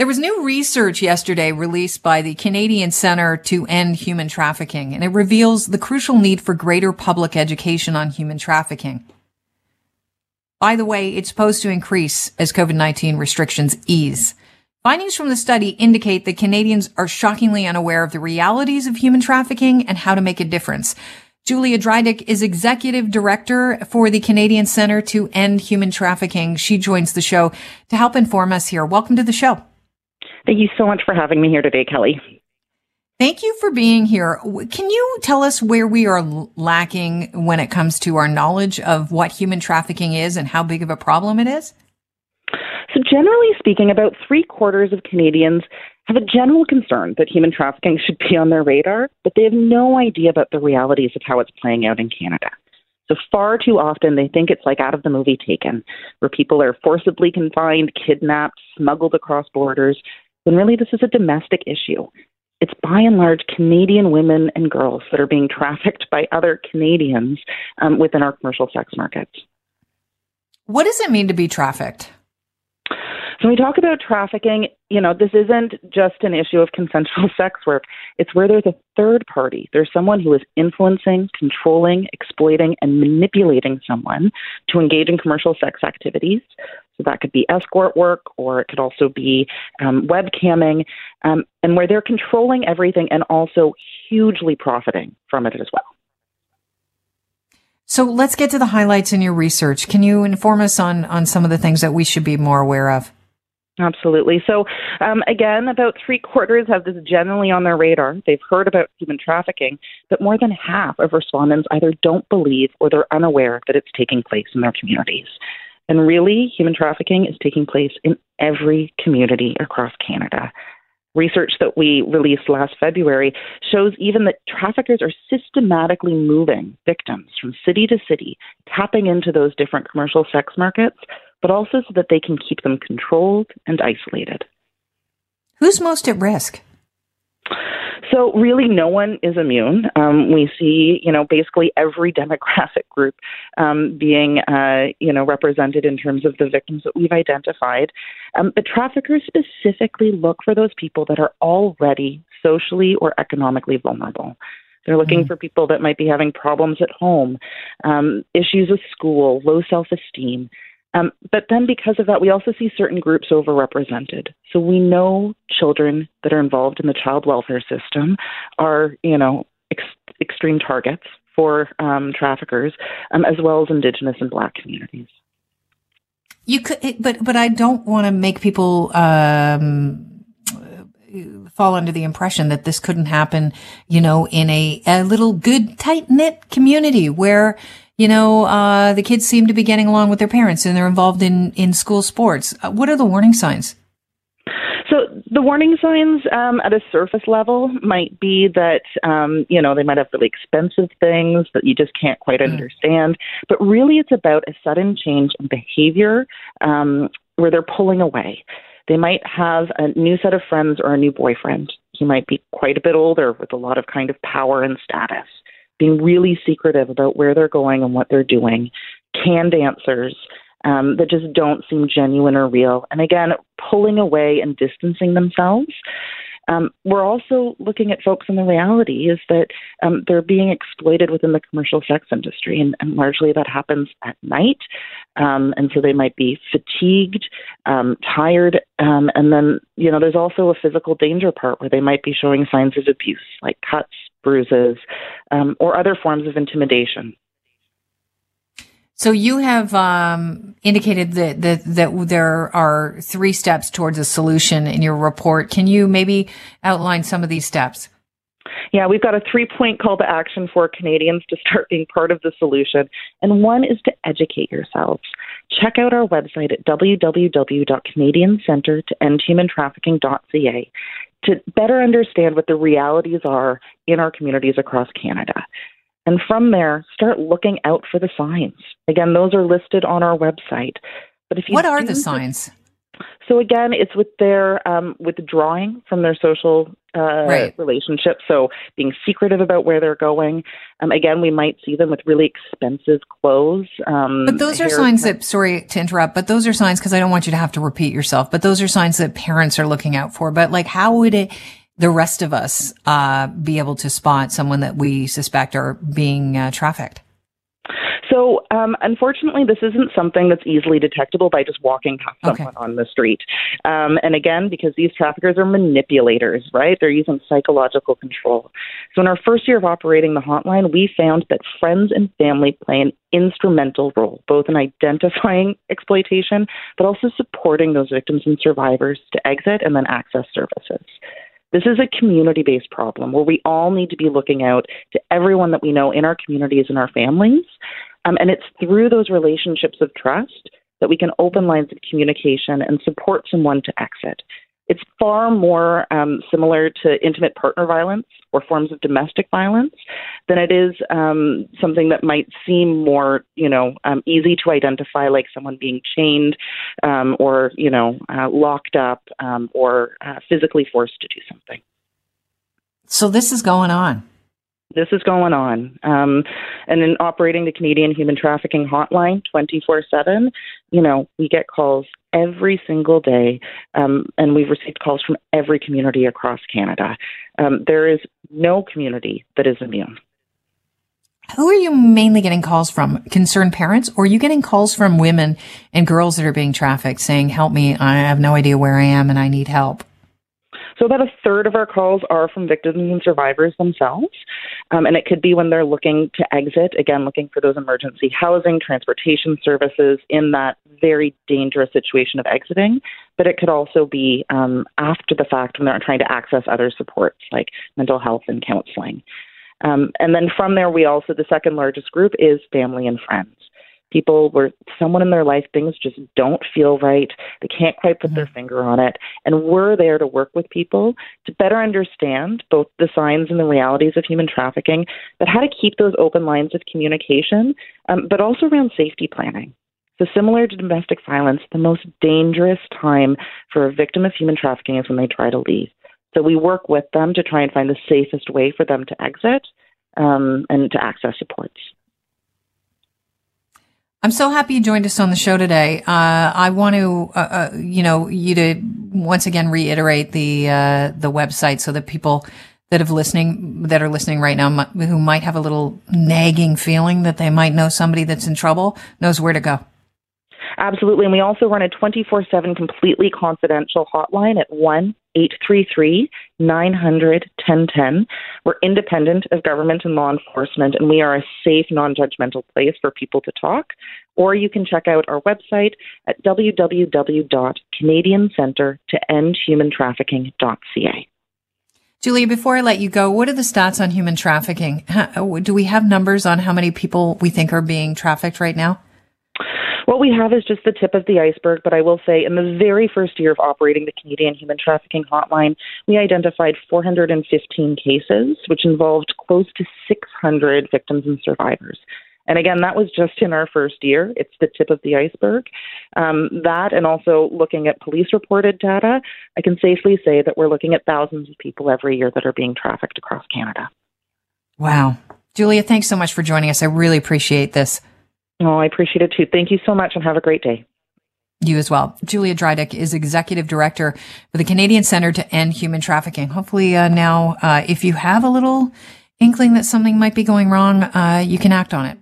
There was new research yesterday released by the Canadian Center to End Human Trafficking, and it reveals the crucial need for greater public education on human trafficking. By the way, it's supposed to increase as COVID-19 restrictions ease. Findings from the study indicate that Canadians are shockingly unaware of the realities of human trafficking and how to make a difference. Julia Drydyk is executive director for the Canadian Center to End Human Trafficking. She joins the show to help inform us here. Welcome to the show. Thank you so much for having me here today, Kelly. Thank you for being here. Can you tell us where we are lacking when it comes to our knowledge of what human trafficking is and how big of a problem it is? So, generally speaking, about three quarters of Canadians have a general concern that human trafficking should be on their radar, but they have no idea about the realities of how it's playing out in Canada. So far too often they think it's like out of the movie Taken, where people are forcibly confined, kidnapped, smuggled across borders, when really this is a domestic issue. It's by and large Canadian women and girls that are being trafficked by other Canadians um, within our commercial sex markets. What does it mean to be trafficked? So when we talk about trafficking, you know, this isn't just an issue of consensual sex work. It's where there's a third party. There's someone who is influencing, controlling, exploiting, and manipulating someone to engage in commercial sex activities. So that could be escort work, or it could also be um, webcamming, um, and where they're controlling everything and also hugely profiting from it as well. So let's get to the highlights in your research. Can you inform us on, on some of the things that we should be more aware of? Absolutely. So, um, again, about three quarters have this generally on their radar. They've heard about human trafficking, but more than half of respondents either don't believe or they're unaware that it's taking place in their communities. And really, human trafficking is taking place in every community across Canada. Research that we released last February shows even that traffickers are systematically moving victims from city to city, tapping into those different commercial sex markets but also so that they can keep them controlled and isolated. Who's most at risk? So really, no one is immune. Um, we see, you know, basically every demographic group um, being, uh, you know, represented in terms of the victims that we've identified. Um, but traffickers specifically look for those people that are already socially or economically vulnerable. They're looking mm-hmm. for people that might be having problems at home, um, issues with school, low self esteem. Um, but then, because of that, we also see certain groups overrepresented. So we know children that are involved in the child welfare system are, you know, ex- extreme targets for um, traffickers, um, as well as Indigenous and Black communities. You could, but but I don't want to make people um, fall under the impression that this couldn't happen, you know, in a, a little good tight knit community where you know, uh, the kids seem to be getting along with their parents and they're involved in, in school sports. Uh, what are the warning signs? So the warning signs um, at a surface level might be that um, you know they might have really expensive things that you just can't quite mm. understand, but really it's about a sudden change in behavior um, where they're pulling away. They might have a new set of friends or a new boyfriend. He might be quite a bit older with a lot of kind of power and status being really secretive about where they're going and what they're doing, canned answers um, that just don't seem genuine or real. And again, pulling away and distancing themselves. Um, we're also looking at folks, and the reality is that um, they're being exploited within the commercial sex industry, and, and largely that happens at night. Um, and so they might be fatigued, um, tired, um, and then you know there's also a physical danger part where they might be showing signs of abuse, like cuts, bruises, um, or other forms of intimidation. So you have um, indicated that, that that there are three steps towards a solution in your report. Can you maybe outline some of these steps? Yeah, we've got a three point call to action for Canadians to start being part of the solution. And one is to educate yourselves. Check out our website at www.canadiancentertoendhumantrafficking.ca to better understand what the realities are in our communities across Canada. And from there, start looking out for the signs. Again, those are listed on our website. But if you what are the signs? So again, it's with their um, withdrawing from their social uh, Right. relationship. So being secretive about where they're going. Um, again, we might see them with really expensive clothes. Um, But those are signs that, sorry to interrupt, but those are signs because I don't want you to have to repeat yourself, but those are signs that parents are looking out for. But like, how would it, the rest of us, uh, be able to spot someone that we suspect are being uh, trafficked? So, um, unfortunately, this isn't something that's easily detectable by just walking past Okay. someone on the street. Um, and again, because these traffickers are manipulators, right? They're using psychological control. So, in our first year of operating the hotline, we found that friends and family play an instrumental role, both in identifying exploitation, but also supporting those victims and survivors to exit and then access services. This is a community based problem where we all need to be looking out to everyone that we know in our communities and our families. Um, and it's through those relationships of trust that we can open lines of communication and support someone to exit. It's far more um, similar to intimate partner violence or forms of domestic violence than it is um, something that might seem more, you know, um, easy to identify, like someone being chained um, or, you know, uh, locked up um, or uh, physically forced to do something. So this is going on. This is going on. Um, and in operating the Canadian Human Trafficking Hotline 24 7, you know, we get calls every single day, um, and we've received calls from every community across Canada. Um, there is no community that is immune. Who are you mainly getting calls from? Concerned parents, or are you getting calls from women and girls that are being trafficked saying, help me, I have no idea where I am and I need help? So, about a third of our calls are from victims and survivors themselves. Um, and it could be when they're looking to exit, again, looking for those emergency housing, transportation services in that very dangerous situation of exiting. But it could also be um, after the fact when they're trying to access other supports like mental health and counseling. Um, and then from there, we also, the second largest group is family and friends. People where someone in their life, things just don't feel right. They can't quite put their finger on it. And we're there to work with people to better understand both the signs and the realities of human trafficking, but how to keep those open lines of communication, um, but also around safety planning. So, similar to domestic violence, the most dangerous time for a victim of human trafficking is when they try to leave. So, we work with them to try and find the safest way for them to exit um, and to access supports. I'm so happy you joined us on the show today. Uh, I want to, uh, uh, you know, you to once again reiterate the uh, the website so that people that have listening that are listening right now who might have a little nagging feeling that they might know somebody that's in trouble knows where to go. Absolutely. And we also run a 24 7 completely confidential hotline at 1 833 900 1010. We're independent of government and law enforcement, and we are a safe, non judgmental place for people to talk. Or you can check out our website at www.canadiancentertoendhumantrafficking.ca. Julia, before I let you go, what are the stats on human trafficking? Do we have numbers on how many people we think are being trafficked right now? What we have is just the tip of the iceberg, but I will say in the very first year of operating the Canadian Human Trafficking Hotline, we identified 415 cases, which involved close to 600 victims and survivors. And again, that was just in our first year. It's the tip of the iceberg. Um, that, and also looking at police reported data, I can safely say that we're looking at thousands of people every year that are being trafficked across Canada. Wow. Julia, thanks so much for joining us. I really appreciate this. Oh, I appreciate it too. Thank you so much and have a great day. You as well. Julia Drydyk is executive director for the Canadian Center to End Human Trafficking. Hopefully, uh, now, uh, if you have a little inkling that something might be going wrong, uh, you can act on it.